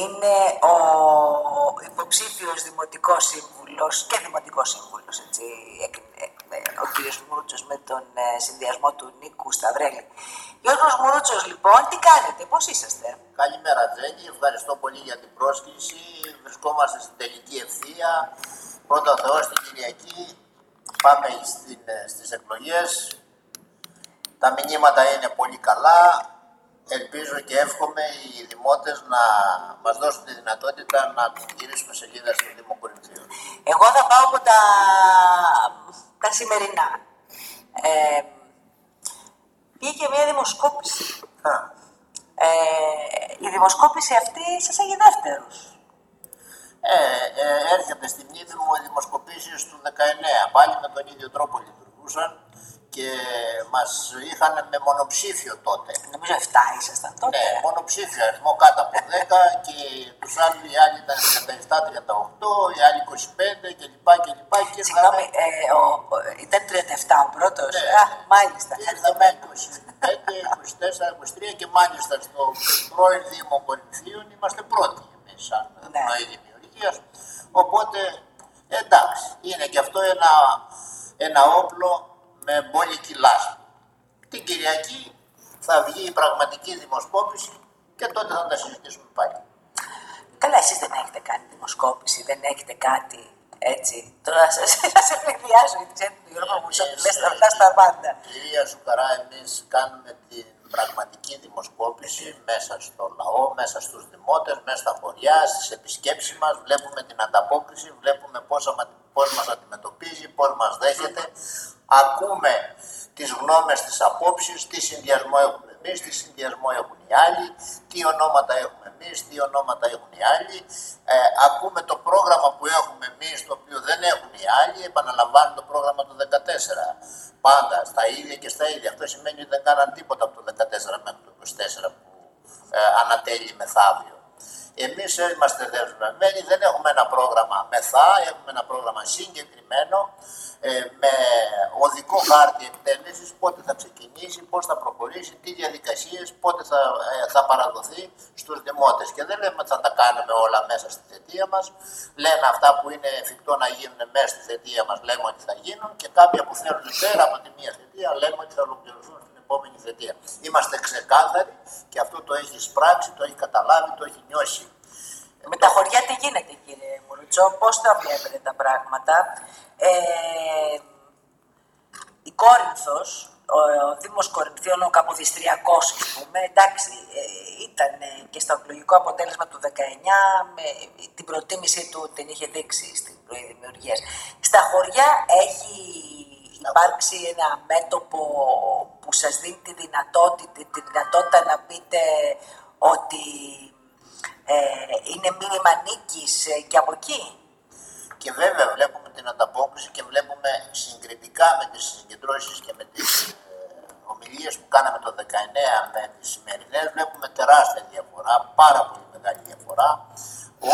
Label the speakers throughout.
Speaker 1: είναι ο υποψήφιος δημοτικός σύμβουλος και δημοτικός σύμβουλος, έτσι, ο κύριος Μουρούτσος με τον ε, συνδυασμό του Νίκου Σταυρέλη. Γιώργος Μουρούτσος, λοιπόν, τι κάνετε, πώς είσαστε;
Speaker 2: Καλημέρα Τζένι, ευχαριστώ πολύ για την πρόσκληση. Βρισκόμαστε στην τελική ευθεία. Πρώτα Θεός στην Κυριακή. Πάμε στην, ε, στις εκλογές. Τα μηνύματα είναι πολύ καλά. Ελπίζω και εύχομαι οι δημότες να μας δώσουν τη δυνατότητα να την γυρίσουμε σελίδα στο Δήμο Κορινθίου.
Speaker 1: Εγώ θα πάω από τα, τα σημερινά. Ε, πήγε μια δημοσκόπηση. Ε, η δημοσκόπηση αυτή σας έχει δεύτερος.
Speaker 2: Ε, ε, έρχεται στη μνήμη μου οι δημοσκοπήσεις του 19. Πάλι με τον ίδιο τρόπο λειτουργούσαν και μας είχαν με μονοψήφιο τότε.
Speaker 1: Νομίζω 7 ήσασταν τότε.
Speaker 2: Ναι, μονοψήφιο αριθμό κάτω από 10 και τους άλλους οι άλλοι ήταν 37-38, οι άλλοι 25 κλπ. και Και
Speaker 1: Συγγνώμη, ε, ο, ήταν 37 ο πρώτος.
Speaker 2: Ναι,
Speaker 1: Α, μάλιστα.
Speaker 2: Ήρθαμε 25, 24, 23 και μάλιστα στο πρώην Δήμο Κορινθίων είμαστε πρώτοι εμείς σαν ναι. δημιουργία. Οπότε εντάξει, είναι και αυτό ένα, ένα όπλο με μπόλικη λάσπη. Την Κυριακή θα βγει η πραγματική δημοσκόπηση και τότε θα τα συζητήσουμε πάλι.
Speaker 1: Καλά, εσείς δεν έχετε κάνει δημοσκόπηση, δεν έχετε κάτι έτσι. Τώρα σας, σας ευνηδιάζω γιατί ξέρετε τον Γιώργο μου λες τα αυτά στα πάντα.
Speaker 2: Κυρία Σουκαρά, εμείς κάνουμε την πραγματική δημοσκόπηση μέσα στο λαό, μέσα στους δημότες, μέσα στα χωριά, στις επισκέψεις μας, βλέπουμε την ανταπόκριση, βλέπουμε πώς, πώς μας αντιμετωπίζει, πώς μας δέχεται, ακούμε τις γνώμες, τις απόψεις, τι συνδυασμό έχουμε εμείς, τι συνδυασμό έχουν οι άλλοι, τι ονόματα έχουμε εμείς, τι ονόματα έχουν οι άλλοι. Ε, ακούμε το πρόγραμμα που έχουμε εμείς, το οποίο δεν έχουν οι άλλοι, επαναλαμβάνουν το πρόγραμμα του 14. Πάντα στα ίδια και στα ίδια. Αυτό σημαίνει ότι δεν κάναν τίποτα από το 14 μέχρι το 24 που ε, ανατέλει μεθαύριο. Εμείς είμαστε δεσμευμένοι, δεν έχουμε ένα πρόγραμμα μεθά, έχουμε ένα πρόγραμμα συγκεκριμένο ε, με οδικό χάρτη εκτέλεσης, πότε θα ξεκινήσει, πώς θα προχωρήσει, τι διαδικασίες, πότε θα, ε, θα παραδοθεί στους δημότες. Και δεν λέμε ότι θα τα κάνουμε όλα μέσα στη θετία μας. Λέμε αυτά που είναι εφικτό να γίνουν μέσα στη θετία μας, λέμε ότι θα γίνουν και κάποια που θέλουν πέρα από τη μία θετία, λέμε ότι θα ολοκληρωθούν στην επόμενη θετία. Είμαστε ξεκάθαροι και αυτό το έχεις σπράξει, το έχεις καταλάβει, το έχεις νιώσει.
Speaker 1: Με τα χωριά τι γίνεται κύριε Μουρουτσό, πώς τα βλέπετε τα πράγματα; Ε, η Κόρινθος, ο, ο Δήμος Κορινθίων, ο Καποδιστριακός, πούμε, εντάξει, ε, ήταν και στο εκλογικό αποτέλεσμα του 19, με την προτίμησή του την είχε δείξει στην πρωί δημιουργίας. Στα χωριά έχει υπάρξει ένα μέτωπο που σας δίνει τη δυνατότητα, τη δυνατότητα να πείτε ότι ε, είναι μήνυμα νίκης ε, και από εκεί;
Speaker 2: Και βέβαια βλέπουμε την ανταπόκριση και βλέπουμε συγκριτικά με τις συγκεντρώσεις και με τις ε, ομιλίες που κάναμε το 19 με τις σημερινές βλέπουμε τεράστια διαφορά, πάρα πολύ μεγάλη διαφορά.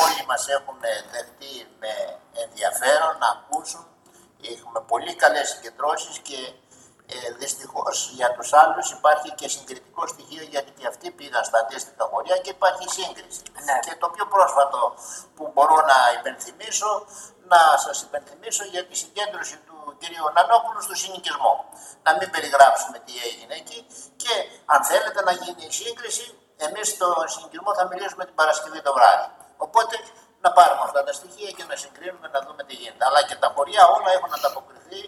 Speaker 2: Όλοι μας έχουν δεχτεί με ενδιαφέρον να ακούσουν. Έχουμε πολύ καλές συγκεντρώσεις και ε, Δυστυχώς για τους άλλους υπάρχει και συγκριτικό στοιχείο γιατί και αυτοί πήγαν στα αντίστοιχα χωριά και υπάρχει σύγκριση.
Speaker 1: Ναι.
Speaker 2: Και το πιο πρόσφατο που μπορώ να υπενθυμίσω, να σας υπενθυμίσω για τη συγκέντρωση του κ. Νανόπουλου στο συνοικισμό. Να μην περιγράψουμε τι έγινε εκεί και αν θέλετε να γίνει η σύγκριση, εμείς στο συνοικισμό θα μιλήσουμε την Παρασκευή το βράδυ. Οπότε να πάρουμε αυτά τα στοιχεία και να συγκρίνουμε να δούμε τι γίνεται. Αλλά και τα χωριά όλα έχουν ανταποκριθεί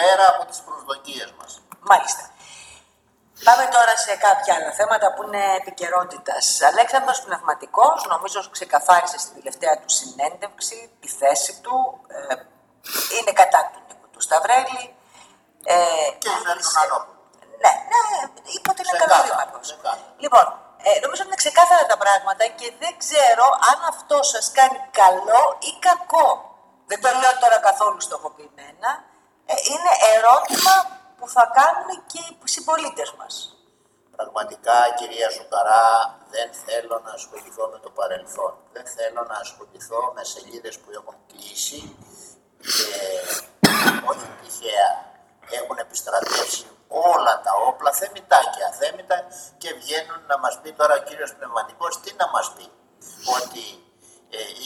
Speaker 2: πέρα από τις προσδοκίες μας.
Speaker 1: Μάλιστα. Πάμε τώρα σε κάποια άλλα θέματα που είναι επικαιρότητας. Αλέξανδρος Πνευματικός, νομίζω ξεκαθάρισε στην τελευταία του συνέντευξη τη θέση του. Ε, είναι κατά του Νίκου του Σταυρέλη.
Speaker 2: Ε, και τον
Speaker 1: Ναι, ναι, είπε ότι είναι καλός Λοιπόν, ε, νομίζω ότι είναι ξεκάθαρα τα πράγματα και δεν ξέρω αν αυτό σας κάνει καλό ή κακό. Δεν το λέω τώρα καθόλου στοχοποιημένα. Ε, είναι ερώτημα που θα κάνουν και οι συμπολίτες μας.
Speaker 2: Πραγματικά, κυρία Σουκαρά, δεν θέλω να ασχοληθώ με το παρελθόν. Δεν θέλω να ασχοληθώ με σελίδες που έχουν κλείσει και όχι τυχαία έχουν επιστρατεύσει όλα τα όπλα, θεμητά και αθέμητα και βγαίνουν να μας πει τώρα ο κύριος Πνευματικός τι να μας πει. ότι ε,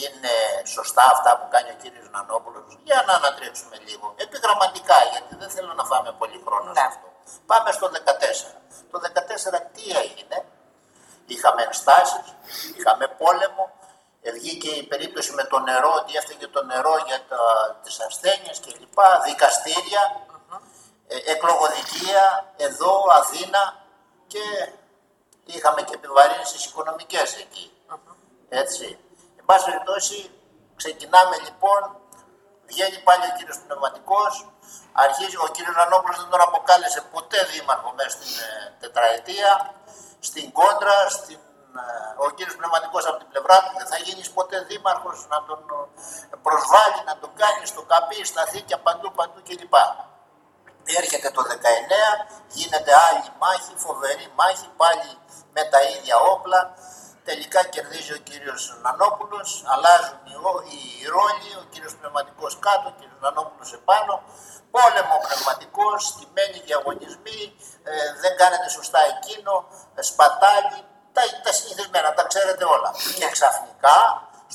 Speaker 2: είναι σωστά αυτά που κάνει ο κύριος Νανόπουλος. Για να ανατρέξουμε λίγο. Επιγραμματικά, γιατί δεν θέλω να φάμε πολύ χρόνο σε
Speaker 1: Ναι.
Speaker 2: αυτό. Πάμε στο 14. Το 14 τι έγινε; Είχαμε ενστάσεις, είχαμε πόλεμο, ε, βγήκε η περίπτωση με το νερό, ότι έφταιγε το νερό για τα, τις ασθένειες κλπ. Δικαστήρια, ε, εκλογοδικεία, εδώ, Αθήνα και είχαμε και επιβαρύνσεις οικονομικές εκεί. Έτσι. Εν πάση περιπτώσει, ξεκινάμε λοιπόν, βγαίνει πάλι ο κύριος Πνευματικός, αρχίζει, ο κύριος Ρανόπουλος δεν τον αποκάλεσε ποτέ δήμαρχο μέσα στην ε, τετραετία, στην κόντρα, στην, ε, ο κύριος Πνευματικός από την πλευρά του, δεν θα γίνεις ποτέ δήμαρχος, να τον ε, προσβάλλει, να τον κάνεις στο καπί, στα θήκια, παντού, παντού κλπ. Έρχεται το 19, γίνεται άλλη μάχη, φοβερή μάχη, πάλι με τα ίδια όπλα. Τελικά κερδίζει ο κύριος Νανόπουλος, αλλάζουν οι, ρο- οι ρόλοι, ο κύριος Πνευματικός κάτω, ο κύριος Νανόπουλος επάνω. Πόλεμο πνευματικός, στημένοι διαγωνισμοί, ε, δεν κάνετε σωστά εκείνο, ε, σπατάλι, τα, τα συνηθισμένα, τα ξέρετε όλα. Και ξαφνικά,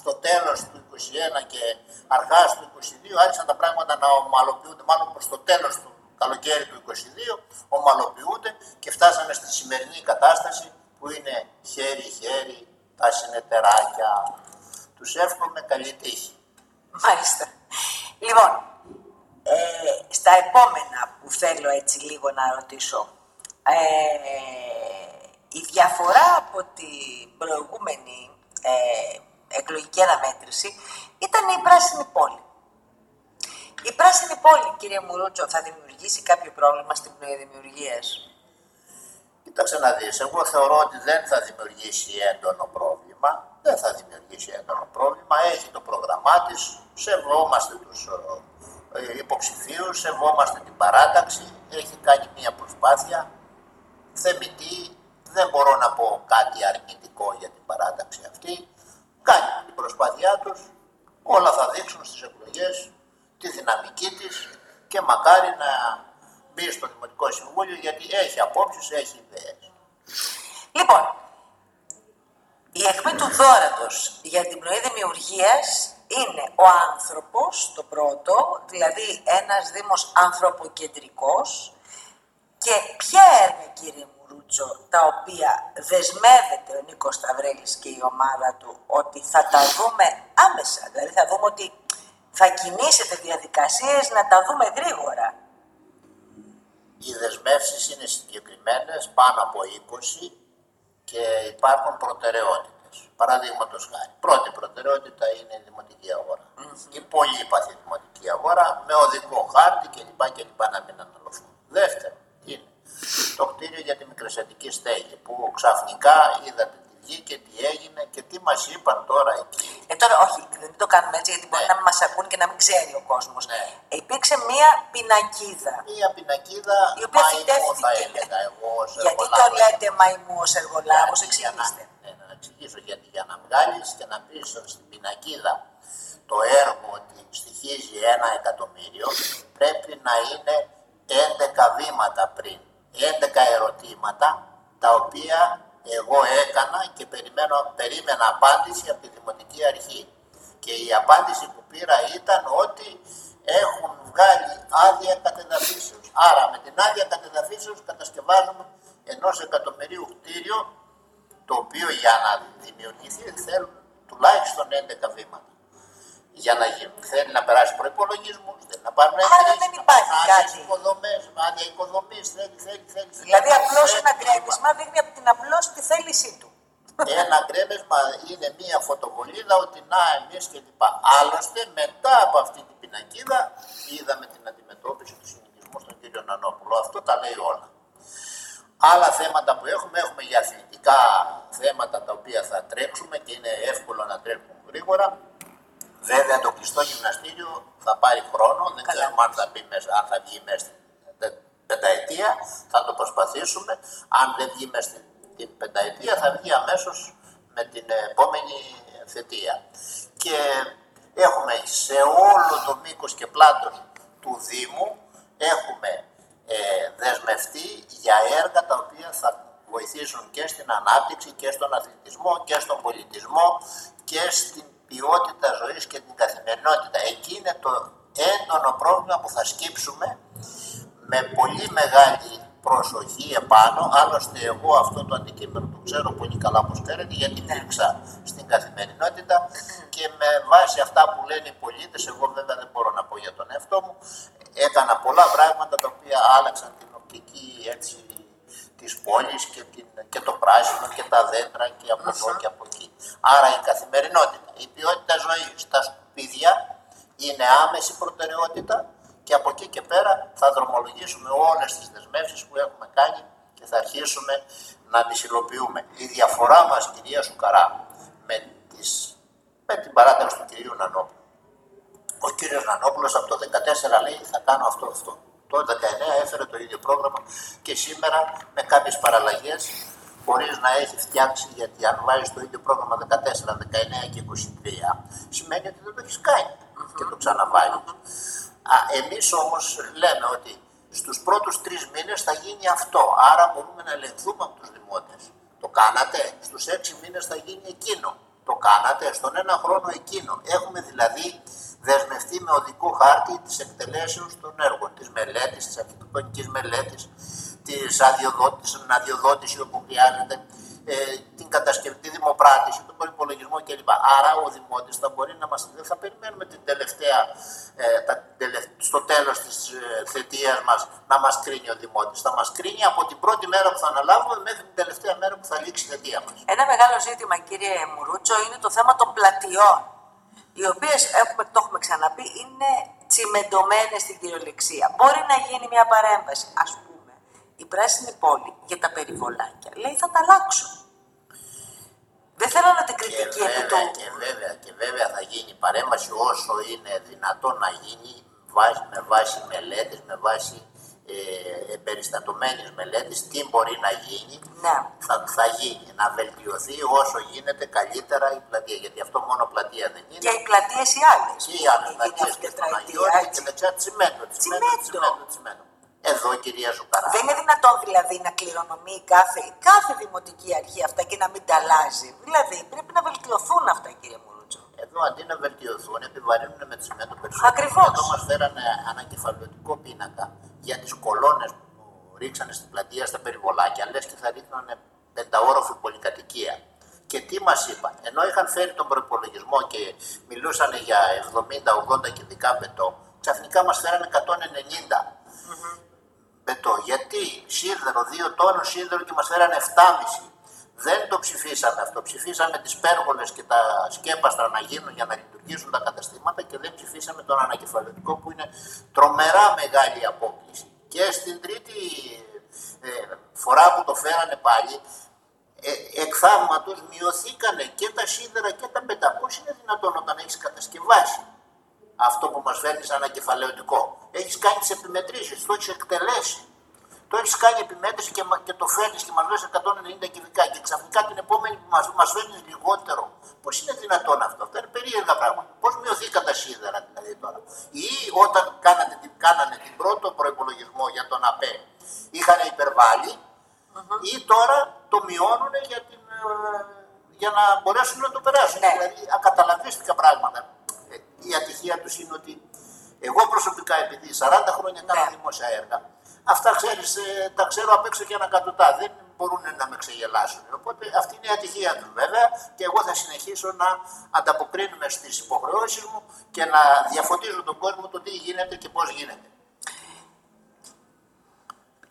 Speaker 2: στο τέλος του 21 και αρχάς του 22, άρχισαν τα πράγματα να ομαλοποιούνται, μάλλον προς το τέλος του καλοκαίρι του 22, ομαλοποιούνται και φτάσαμε στη σημερινή κατάσταση που είναι χέρι-χέρι τα συνεταιράκια. Τους εύχομαι καλή τύχη.
Speaker 1: Μάλιστα. Λοιπόν, ε, στα επόμενα που θέλω έτσι λίγο να ρωτήσω. Ε, η διαφορά από την προηγούμενη ε, εκλογική αναμέτρηση ήταν η πράσινη πόλη. Η πράσινη πόλη, κύριε Μουρούτσο, θα δημιουργήσει κάποιο πρόβλημα στην πνοή δημιουργίας.
Speaker 2: Κοίταξε να δεις, εγώ θεωρώ ότι δεν θα δημιουργήσει έντονο πρόβλημα. Δεν θα δημιουργήσει έντονο πρόβλημα. Έχει το πρόγραμμά της, σεβόμαστε τους ε, ε, υποψηφίους, σεβόμαστε την παράταξη. Έχει κάνει μια προσπάθεια θεμητή. Δεν μπορώ να πω κάτι αρνητικό για την παράταξη αυτή. Κάνει την προσπάθειά τους. Όλα θα δείξουν στις εκλογές τη δυναμική της και μακάρι να μπει στο Δημοτικό Συμβούλιο γιατί έχει απόψεις, έχει ιδέες.
Speaker 1: Λοιπόν, η εκμή του δόρατος για την πνοή δημιουργίας είναι ο άνθρωπος, το πρώτο, δηλαδή ένας δήμος ανθρωποκεντρικός και ποια έργα, κύριε Μουρούτσο, τα οποία δεσμεύεται ο Νίκος Σταυρέλης και η ομάδα του ότι θα τα δούμε άμεσα, δηλαδή θα δούμε ότι θα κινήσετε διαδικασίες να τα δούμε γρήγορα.
Speaker 2: Οι δεσμεύσεις είναι συγκεκριμένες, πάνω από 20 και υπάρχουν προτεραιότητες. Παραδείγματος χάρη. Πρώτη προτεραιότητα είναι η δημοτική αγορά. Η πολύπαθη δημοτική αγορά με οδικό χάρτη κλπ. κλπ να μην αναλωθούν. Δεύτερο είναι; Το κτίριο για τη μικρασιατική στέγη που ξαφνικά είδατε τι βγήκε, τι έγινε και τι μας είπαν τώρα εκεί.
Speaker 1: Ε, τώρα, όχι, δεν το κάνουμε έτσι, γιατί μπορεί
Speaker 2: Ναι.
Speaker 1: να μην μας ακούν και να μην ξέρει ο κόσμος.
Speaker 2: Ναι.
Speaker 1: Υπήρξε μία πινακίδα.
Speaker 2: Μία πινακίδα
Speaker 1: Η οποία
Speaker 2: μαϊμό θα
Speaker 1: φυτεύτηκε.
Speaker 2: έλεγα εγώ ως
Speaker 1: Γιατί το
Speaker 2: εργολάβος.
Speaker 1: λέτε μαϊμού ως εργολάβος,
Speaker 2: Γιατί για να-
Speaker 1: εξηγήστε.
Speaker 2: Ναι, να εξηγήσω γιατί για να βγάλεις και να πεις στην πινακίδα το έργο ότι στοιχίζει ένα εκατομμύριο πρέπει να είναι 11 βήματα πριν. 11 ερωτήματα τα οποία εγώ έκανα και περιμένω, περίμενα απάντηση από τη Δημοτική Αρχή. Και η απάντηση που πήρα ήταν ότι έχουν βγάλει άδεια κατεδαφίσεως. Άρα με την άδεια κατεδαφίσεως κατασκευάζουμε ενός εκατομμυρίου κτίριο το οποίο για να δημιουργηθεί θέλουν τουλάχιστον 11 βήματα. Για να γίνει. Θέλει να περάσει προπολογισμού, θέλει να πάρουν
Speaker 1: Άρα
Speaker 2: εταιρείες,
Speaker 1: δεν
Speaker 2: να
Speaker 1: υπάρχει
Speaker 2: πάρουν
Speaker 1: κάτι.
Speaker 2: άδειες οικοδομές, άδεια οικοδομής, θέλει, θέλει, θέλει.
Speaker 1: Δηλαδή,
Speaker 2: θέλει,
Speaker 1: απλώς
Speaker 2: θέλει,
Speaker 1: ένα
Speaker 2: θέλει.
Speaker 1: γκρέμισμα δείχνει από την απλώς τη θέλησή του.
Speaker 2: Ένα γκρέμισμα είναι μία φωτοβολίδα ότι να εμείς και λοιπά. Άλλωστε μετά από αυτή την πινακίδα είδαμε την αντιμετώπιση του συνοικισμού στον κύριο Νανόπουλο. Αυτό τα λέει όλα. Άλλα θέματα που έχουμε, έχουμε για αθλητικά θέματα τα οποία θα τρέξουμε και είναι εύκολο να τρέχουν γρήγορα. Βέβαια το κλειστό γυμναστήριο θα πάρει χρόνο, δεν
Speaker 1: Καλά.
Speaker 2: ξέρουμε αν θα, μπει μέσα, αν θα βγει μέσα στην τε- πενταετία, θα το προσπαθήσουμε. Αν δεν βγει μέσα στην την πενταετία θα βγει αμέσως με την επόμενη θετία. Και έχουμε σε όλο το μήκος και πλάτος του Δήμου έχουμε ε, δεσμευτεί για έργα τα οποία θα βοηθήσουν και στην ανάπτυξη και στον αθλητισμό και στον πολιτισμό και στην ποιότητα ζωής και την καθημερινότητα. Εκεί είναι το έντονο πρόβλημα που θα σκύψουμε με πολύ μεγάλη προσοχή επάνω. Άλλωστε εγώ αυτό το αντικείμενο το ξέρω πολύ καλά όπως ξέρετε γιατί υπήρξα στην καθημερινότητα και με βάση αυτά που λένε οι πολίτες, εγώ βέβαια δεν μπορώ να πω για τον εαυτό μου, έκανα πολλά πράγματα τα οποία άλλαξαν την οπτική έτσι, της πόλης και, την, και το πράσινο και τα δέντρα και από εδώ και από εκεί. Άρα η καθημερινότητα, η ποιότητα ζωής στα σπίτια είναι άμεση προτεραιότητα και από εκεί και πέρα θα δρομολογήσουμε όλες τις δεσμεύσεις που έχουμε κάνει και θα αρχίσουμε να τις υλοποιούμε. Η διαφορά μας, κυρία Σουκαρά, με, τις, με την παράταξη του κυρίου Νανόπουλου. Ο κύριος Νανόπουλος από το 2014 λέει θα κάνω αυτό αυτό. Το 2019 έφερε το ίδιο πρόγραμμα και σήμερα με κάποιες παραλλαγές χωρίς να έχεις φτιάξει, γιατί αν βάζεις το ίδιο πρόγραμμα 14, 19 και 23, σημαίνει ότι δεν το έχεις κάνει και το ξαναβάλεις. Α, εμείς όμως λέμε ότι στους πρώτους τρεις μήνες θα γίνει αυτό, άρα μπορούμε να ελεγχθούμε από τους δημότες. Το κάνατε, στους έξι μήνες θα γίνει εκείνο. Το κάνατε, στον ένα χρόνο εκείνο. Έχουμε δηλαδή δεσμευτεί με οδικό χάρτη της εκτελέσεως των έργων, της μελέτης, της αρχιτεκτονικής μελέτης, της αδειοδότησης, την αδειοδότηση όπου χρειάζεται, ε, την κατασκευή, τη δημοπράτηση, τον προπολογισμό κλπ. Άρα ο Δημότης θα μπορεί να μας, δεν θα περιμένουμε την τελευταία, ε, τα, στο τέλος της ε, θετίας μας να μας κρίνει ο Δημότης. Θα μας κρίνει από την πρώτη μέρα που θα αναλάβουμε μέχρι την τελευταία μέρα που θα λήξει η θετία μας.
Speaker 1: Ένα μεγάλο ζήτημα κύριε Μουρούτσο είναι το θέμα των πλατιών οι οποίες το έχουμε ξαναπεί, είναι τσιμεντωμένες στην κυριολεξία. Μπορεί να γίνει μια παρέμβαση, ας πούμε, η πράσινη πόλη για τα περιβολάκια. Λέει θα τα αλλάξω. Δεν θέλω να την κριτική επί του.
Speaker 2: Και βέβαια, και βέβαια θα γίνει παρέμβαση όσο είναι δυνατόν να γίνει με βάση μελέτες, με βάση ε, περιστατωμένης μελέτης τι μπορεί να γίνει,
Speaker 1: ναι.
Speaker 2: θα, θα γίνει, να βελτιωθεί όσο γίνεται καλύτερα η πλατεία. Γιατί αυτό μόνο πλατεία δεν είναι.
Speaker 1: Και οι πλατείες οι άλλες.
Speaker 2: Και οι άλλες πλατείες και στον Αγιώτη και δεξιά τσιμέντο. Τσιμέντο, τσιμέντο, τσιμέντο. Εδώ, κυρία Ζουκαρά.
Speaker 1: Δεν είναι δυνατόν δηλαδή να κληρονομεί κάθε, κάθε δημοτική αρχή αυτά και να μην τα αλλάζει. Δηλαδή πρέπει να βελτιωθούν αυτά, κύριε Μουρούτσο.
Speaker 2: Εδώ αντί να βελτιωθούν, επιβαρύνουν με τσιμέντο περισσότερο.
Speaker 1: Ακριβώς.
Speaker 2: Εδώ μας φέρανε ανακεφαλαιωτικό πίνακα για τις κολόνες που ρίξανε στην πλατεία στα περιβολάκια, λες και θα ρίχνανε πενταόροφη πολυκατοικία. Και τι μας είπαν, ενώ είχαν φέρει τον προπολογισμό και μιλούσαν για 70-80 κυβικά πετό, ξαφνικά μας φέρανε 190 mm-hmm. Πετό. Γιατί; Σίδερο, 2 τόνους σίδερο και μας φέρανε 7,5. Δεν το ψηφίσαμε αυτό. Ψηφίσαμε τις πέργολες και τα σκέπαστρα να γίνουν για να λειτουργήσουν τα καταστήματα και δεν ψηφίσαμε τον ανακεφαλαιωτικό που είναι τρομερά μεγάλη απόκληση. Και στην τρίτη ε, φορά που το φέρανε πάλι, ε, εκ θαύματος μειωθήκανε και τα σίδερα και τα πετά. Πώς είναι δυνατόν όταν έχεις κατασκευάσει αυτό που μας φέρνει σαν ανακεφαλαιωτικό. Έχεις κάνει τις επιμετρήσεις, το έχεις εκτελέσει το έχεις κάνει επιμέτρηση και, και το φέρνεις και μας λε 190 κυβικά και ξαφνικά την επόμενη που μα μας φέρνεις λιγότερο. Πώς είναι δυνατόν αυτό, αυτά είναι περίεργα πράγματα. Πώς μειωθήκαν τα σίδερα δηλαδή τώρα. Ή όταν κάνατε, κάνανε την πρώτο προπολογισμό για τον ΑΠΕ, είχαν υπερβάλει uh-huh. ή τώρα το μειώνουν για, την, ε, για να μπορέσουν να το περάσουν. Ναι. Δηλαδή ακαταλαβίστηκα πράγματα. Ε, η ατυχία τους είναι ότι εγώ προσωπικά επειδή 40 χρόνια κάνω ναι. δημόσια έργα, Αυτά ξέρεις, ε, τα ξέρω απ' έξω και ανακατοτά. Δεν μπορούν να με ξεγελάσουν. Οπότε αυτή είναι η ατυχία τους βέβαια και εγώ θα συνεχίσω να ανταποκρίνουμε στις υποχρεώσεις μου και να διαφωτίζω τον κόσμο το τι γίνεται και πώς γίνεται.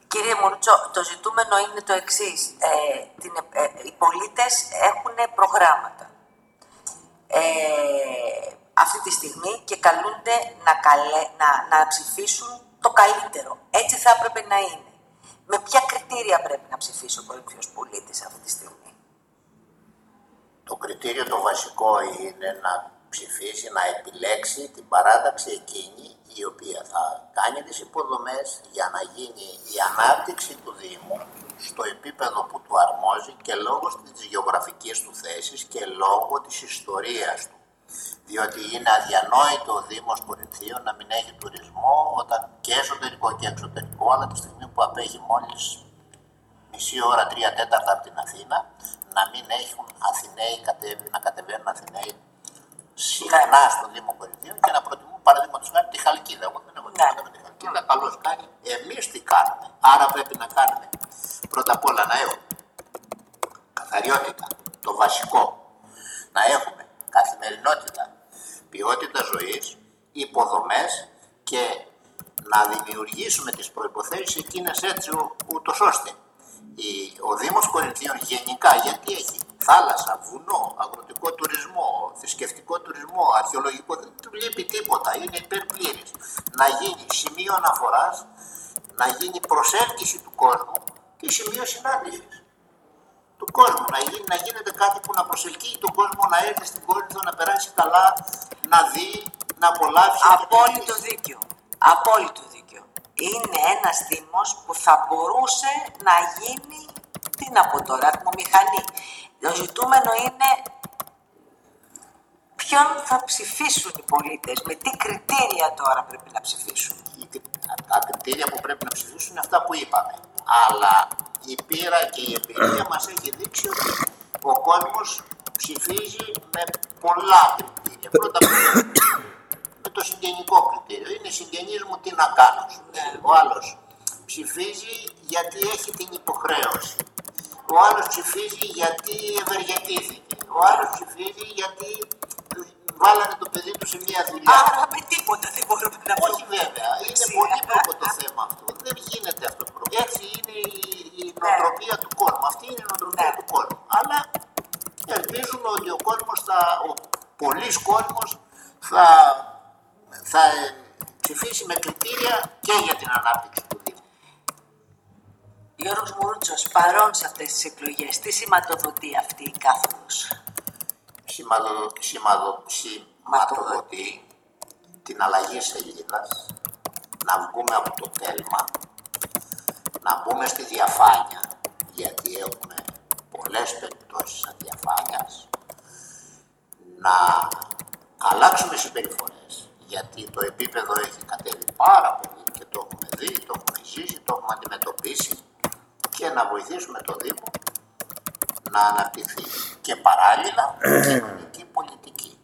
Speaker 1: Κύριε Μουρτσό, το ζητούμενο είναι το εξής. Ε, ε, οι πολίτες έχουν προγράμματα. Ε, αυτή τη στιγμή και καλούνται να, καλέ, να, να ψηφίσουν το καλύτερο. Έτσι θα έπρεπε να είναι. Με ποια κριτήρια πρέπει να ψηφίσει ο κορυφαίος πολίτης αυτή τη στιγμή;
Speaker 2: Το κριτήριο το βασικό είναι να ψηφίσει, να επιλέξει την παράταξη εκείνη η οποία θα κάνει τις υποδομές για να γίνει η ανάπτυξη του Δήμου στο επίπεδο που του αρμόζει και λόγω της γεωγραφικής του θέσης και λόγω της ιστορίας του διότι είναι αδιανόητο ο Δήμος Κορινθίων να μην έχει τουρισμό όταν και εσωτερικό και εξωτερικό, αλλά τη στιγμή που απέχει μόλις μισή ώρα, τρία τέταρτα από την Αθήνα, να μην έχουν Αθηναίοι κατέβει, να κατεβαίνουν Αθηναίοι συχνά στο Δήμο Κορινθίων και να προτιμούν παραδείγματος χάρη τη Χαλκίδα. Εγώ δεν έχω τίποτα με τη Χαλκίδα. Καλώς κάνει. Εμείς τι κάνουμε. Άρα πρέπει να κάνουμε πρώτα απ' όλα να έχουμε καθαριότητα, το βασικό. Να έχουμε καθημερινότητα, ποιότητα ζωής, υποδομές και να δημιουργήσουμε τις προϋποθέσεις εκείνες έτσι ούτως ώστε ο Δήμος Κορινθίων γενικά γιατί έχει θάλασσα, βουνό, αγροτικό τουρισμό, θρησκευτικό τουρισμό, αρχαιολογικό, δεν του λείπει τίποτα, είναι υπερπλήρης. Να γίνει σημείο αναφοράς, να γίνει προσέλκυση του κόσμου και σημείο συνάντησης του κόσμου. Να, γίνει, να γίνεται κάτι που να προσελκύει τον κόσμο να έρθει στην Κόρινθο, να περάσει καλά, να δει, να απολαύσει.
Speaker 1: Απόλυτο δίκιο. Απόλυτο δίκιο. Είναι ένας Δήμο που θα μπορούσε να γίνει, τι να πω τώρα, ατμομηχανή. Το ζητούμενο είναι ποιον θα ψηφίσουν οι πολίτες, με τι κριτήρια τώρα πρέπει να ψηφίσουν.
Speaker 2: Τα κριτήρια που πρέπει να ψηφίσουν είναι αυτά που είπαμε. Αλλά η πείρα και η εμπειρία μας έχει δείξει ότι ο κόσμος ψηφίζει με πολλά κριτήρια. Πρώτα απ' όλα με το συγγενικό κριτήριο. Είναι συγγενής μου τι να κάνω. Ο άλλος ψηφίζει γιατί έχει την υποχρέωση. Ο άλλος ψηφίζει γιατί ευεργετήθηκε. Ο άλλος ψηφίζει γιατί βάλανε το παιδί του σε μια δουλειά.
Speaker 1: Άρα με τίποτα δεν μπορούμε να
Speaker 2: πούμε. Όχι βέβαια. Είναι πολύ πρόκο το θέμα αυτό. Δεν γίνεται αυτό. Έτσι είναι η, η ναι. νοοτροπία του κόσμου. Αυτή είναι η νοοτροπία ναι. του κόσμου. Αλλά ελπίζουμε ότι ο κόσμος θα, ο πολλής κόσμος θα, θα ψηφίσει με κριτήρια και για την ανάπτυξη του Δήμου.
Speaker 1: Γιώργος Μουρούτσος, παρόν σε αυτές τις εκλογές, τι σηματοδοτεί αυτή η κάθοδος;
Speaker 2: Σηματοδοτεί την αλλαγή σελίδα, να βγούμε από το τέλμα, να μπούμε στη διαφάνεια, γιατί έχουμε πολλές περιπτώσεις αδιαφάνειας, να αλλάξουμε συμπεριφορές, γιατί το επίπεδο έχει κατέβει πάρα πολύ και το έχουμε δει, το έχουμε ζήσει, το έχουμε αντιμετωπίσει και να βοηθήσουμε το Δήμο να αναπτυχθεί και παράλληλα κοινωνική πολιτική.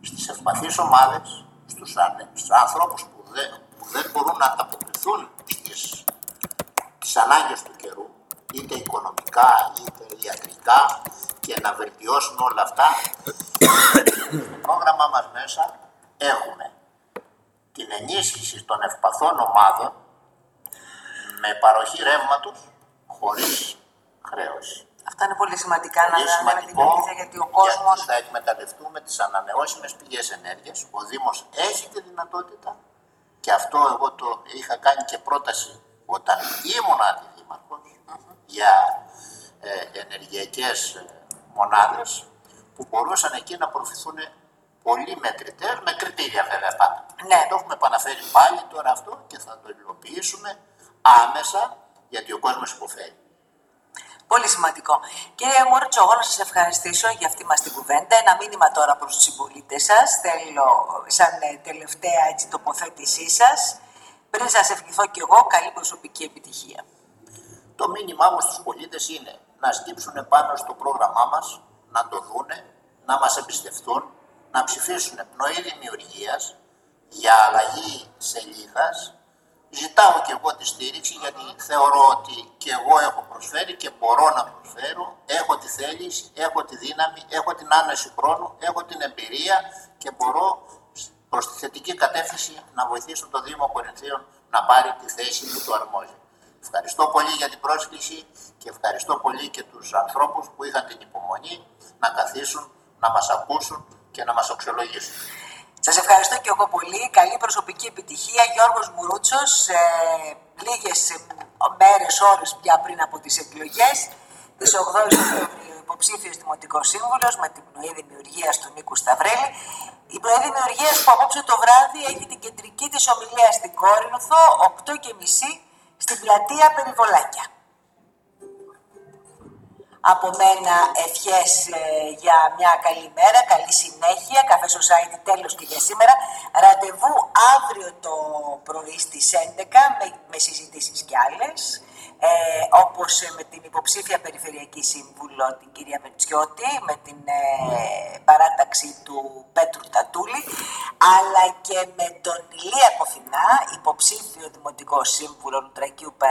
Speaker 2: Στις ευπαθείς ομάδες, στους, στους ανθρώπους που δεν, που δεν μπορούν να ανταποκριθούν στις τις ανάγκες του καιρού, είτε οικονομικά είτε ιατρικά και να βελτιώσουν όλα αυτά. Στο πρόγραμμά μας μέσα έχουμε την ενίσχυση των ευπαθών ομάδων με παροχή ρεύματος χωρίς χρέωση.
Speaker 1: Αυτά είναι πολύ σημαντικά πολύ να σημαντικό, την αλήθεια, γιατί ο κόσμος.
Speaker 2: θα εκμεταλλευτούμε τις ανανεώσιμες πηγές ενέργειας. Ο Δήμος έχει τη δυνατότητα και αυτό εγώ το είχα κάνει και πρόταση όταν ήμουν αντιδήμαρχο για ε, ενεργειακές ε, μονάδες που μπορούσαν εκεί να προωθηθούν πολύ μετρητέ, με κριτήρια βέβαια πάντα.
Speaker 1: Ναι.
Speaker 2: Το έχουμε επαναφέρει πάλι τώρα αυτό και θα το υλοποιήσουμε άμεσα γιατί ο κόσμος υποφέρει.
Speaker 1: Πολύ σημαντικό. Κύριε Μόρτσο, εγώ να σας ευχαριστήσω για αυτή μας την κουβέντα. Ένα μήνυμα τώρα προς τους συμπολίτες σας. Θέλω, σαν ε, τελευταία έτσι, τοποθέτησή σας, πριν σας ευχηθώ κι εγώ, καλή προσωπική επιτυχία.
Speaker 2: Το μήνυμά μου στους πολίτες είναι να σκύψουν πάνω στο πρόγραμμά μας, να το δούνε, να μας εμπιστευτούν, να ψηφίσουν πνοή δημιουργίας για αλλαγή σελίδας Ζητάω και εγώ τη στήριξη γιατί θεωρώ ότι και εγώ έχω προσφέρει και μπορώ να προσφέρω. Έχω τη θέληση, έχω τη δύναμη, έχω την άνεση χρόνου, έχω την εμπειρία και μπορώ προς τη θετική κατεύθυνση να βοηθήσω το Δήμο Κορινθίων να πάρει τη θέση που του αρμόζει. Ευχαριστώ πολύ για την πρόσκληση και ευχαριστώ πολύ και τους ανθρώπους που είχαν την υπομονή να καθίσουν, να μας ακούσουν και να μας αξιολογήσουν.
Speaker 1: Σας ευχαριστώ και εγώ πολύ. Καλή προσωπική επιτυχία. Γιώργος Μουρούτσος, ε, λίγες μέρες, ώρες πια πριν από τις εκλογές, της 8 Οκτωβρίου υποψήφιος Δημοτικός Σύμβουλος με την πνοή δημιουργίας του Νίκου Σταυρέλη. Η πνοή δημιουργίας που απόψε το βράδυ έχει την κεντρική της ομιλία στην Κόρινθο, 8.30 στην πλατεία Περιβολάκια. Από μένα ευχές ε, για μια καλή μέρα, καλή συνέχεια, καφέ Society τέλος και για σήμερα. Ραντεβού αύριο το πρωί στις 11 με, με συζητήσεις κι άλλες. Ε, όπως με την υποψήφια Περιφερειακή Σύμβουλο, την κυρία Πετσιώτη, με την ε, παράταξη του Πέτρου Τατούλη, αλλά και με τον Ηλία Κοφινά, υποψήφιο Δημοτικό Σύμβουλο Λουτρακίου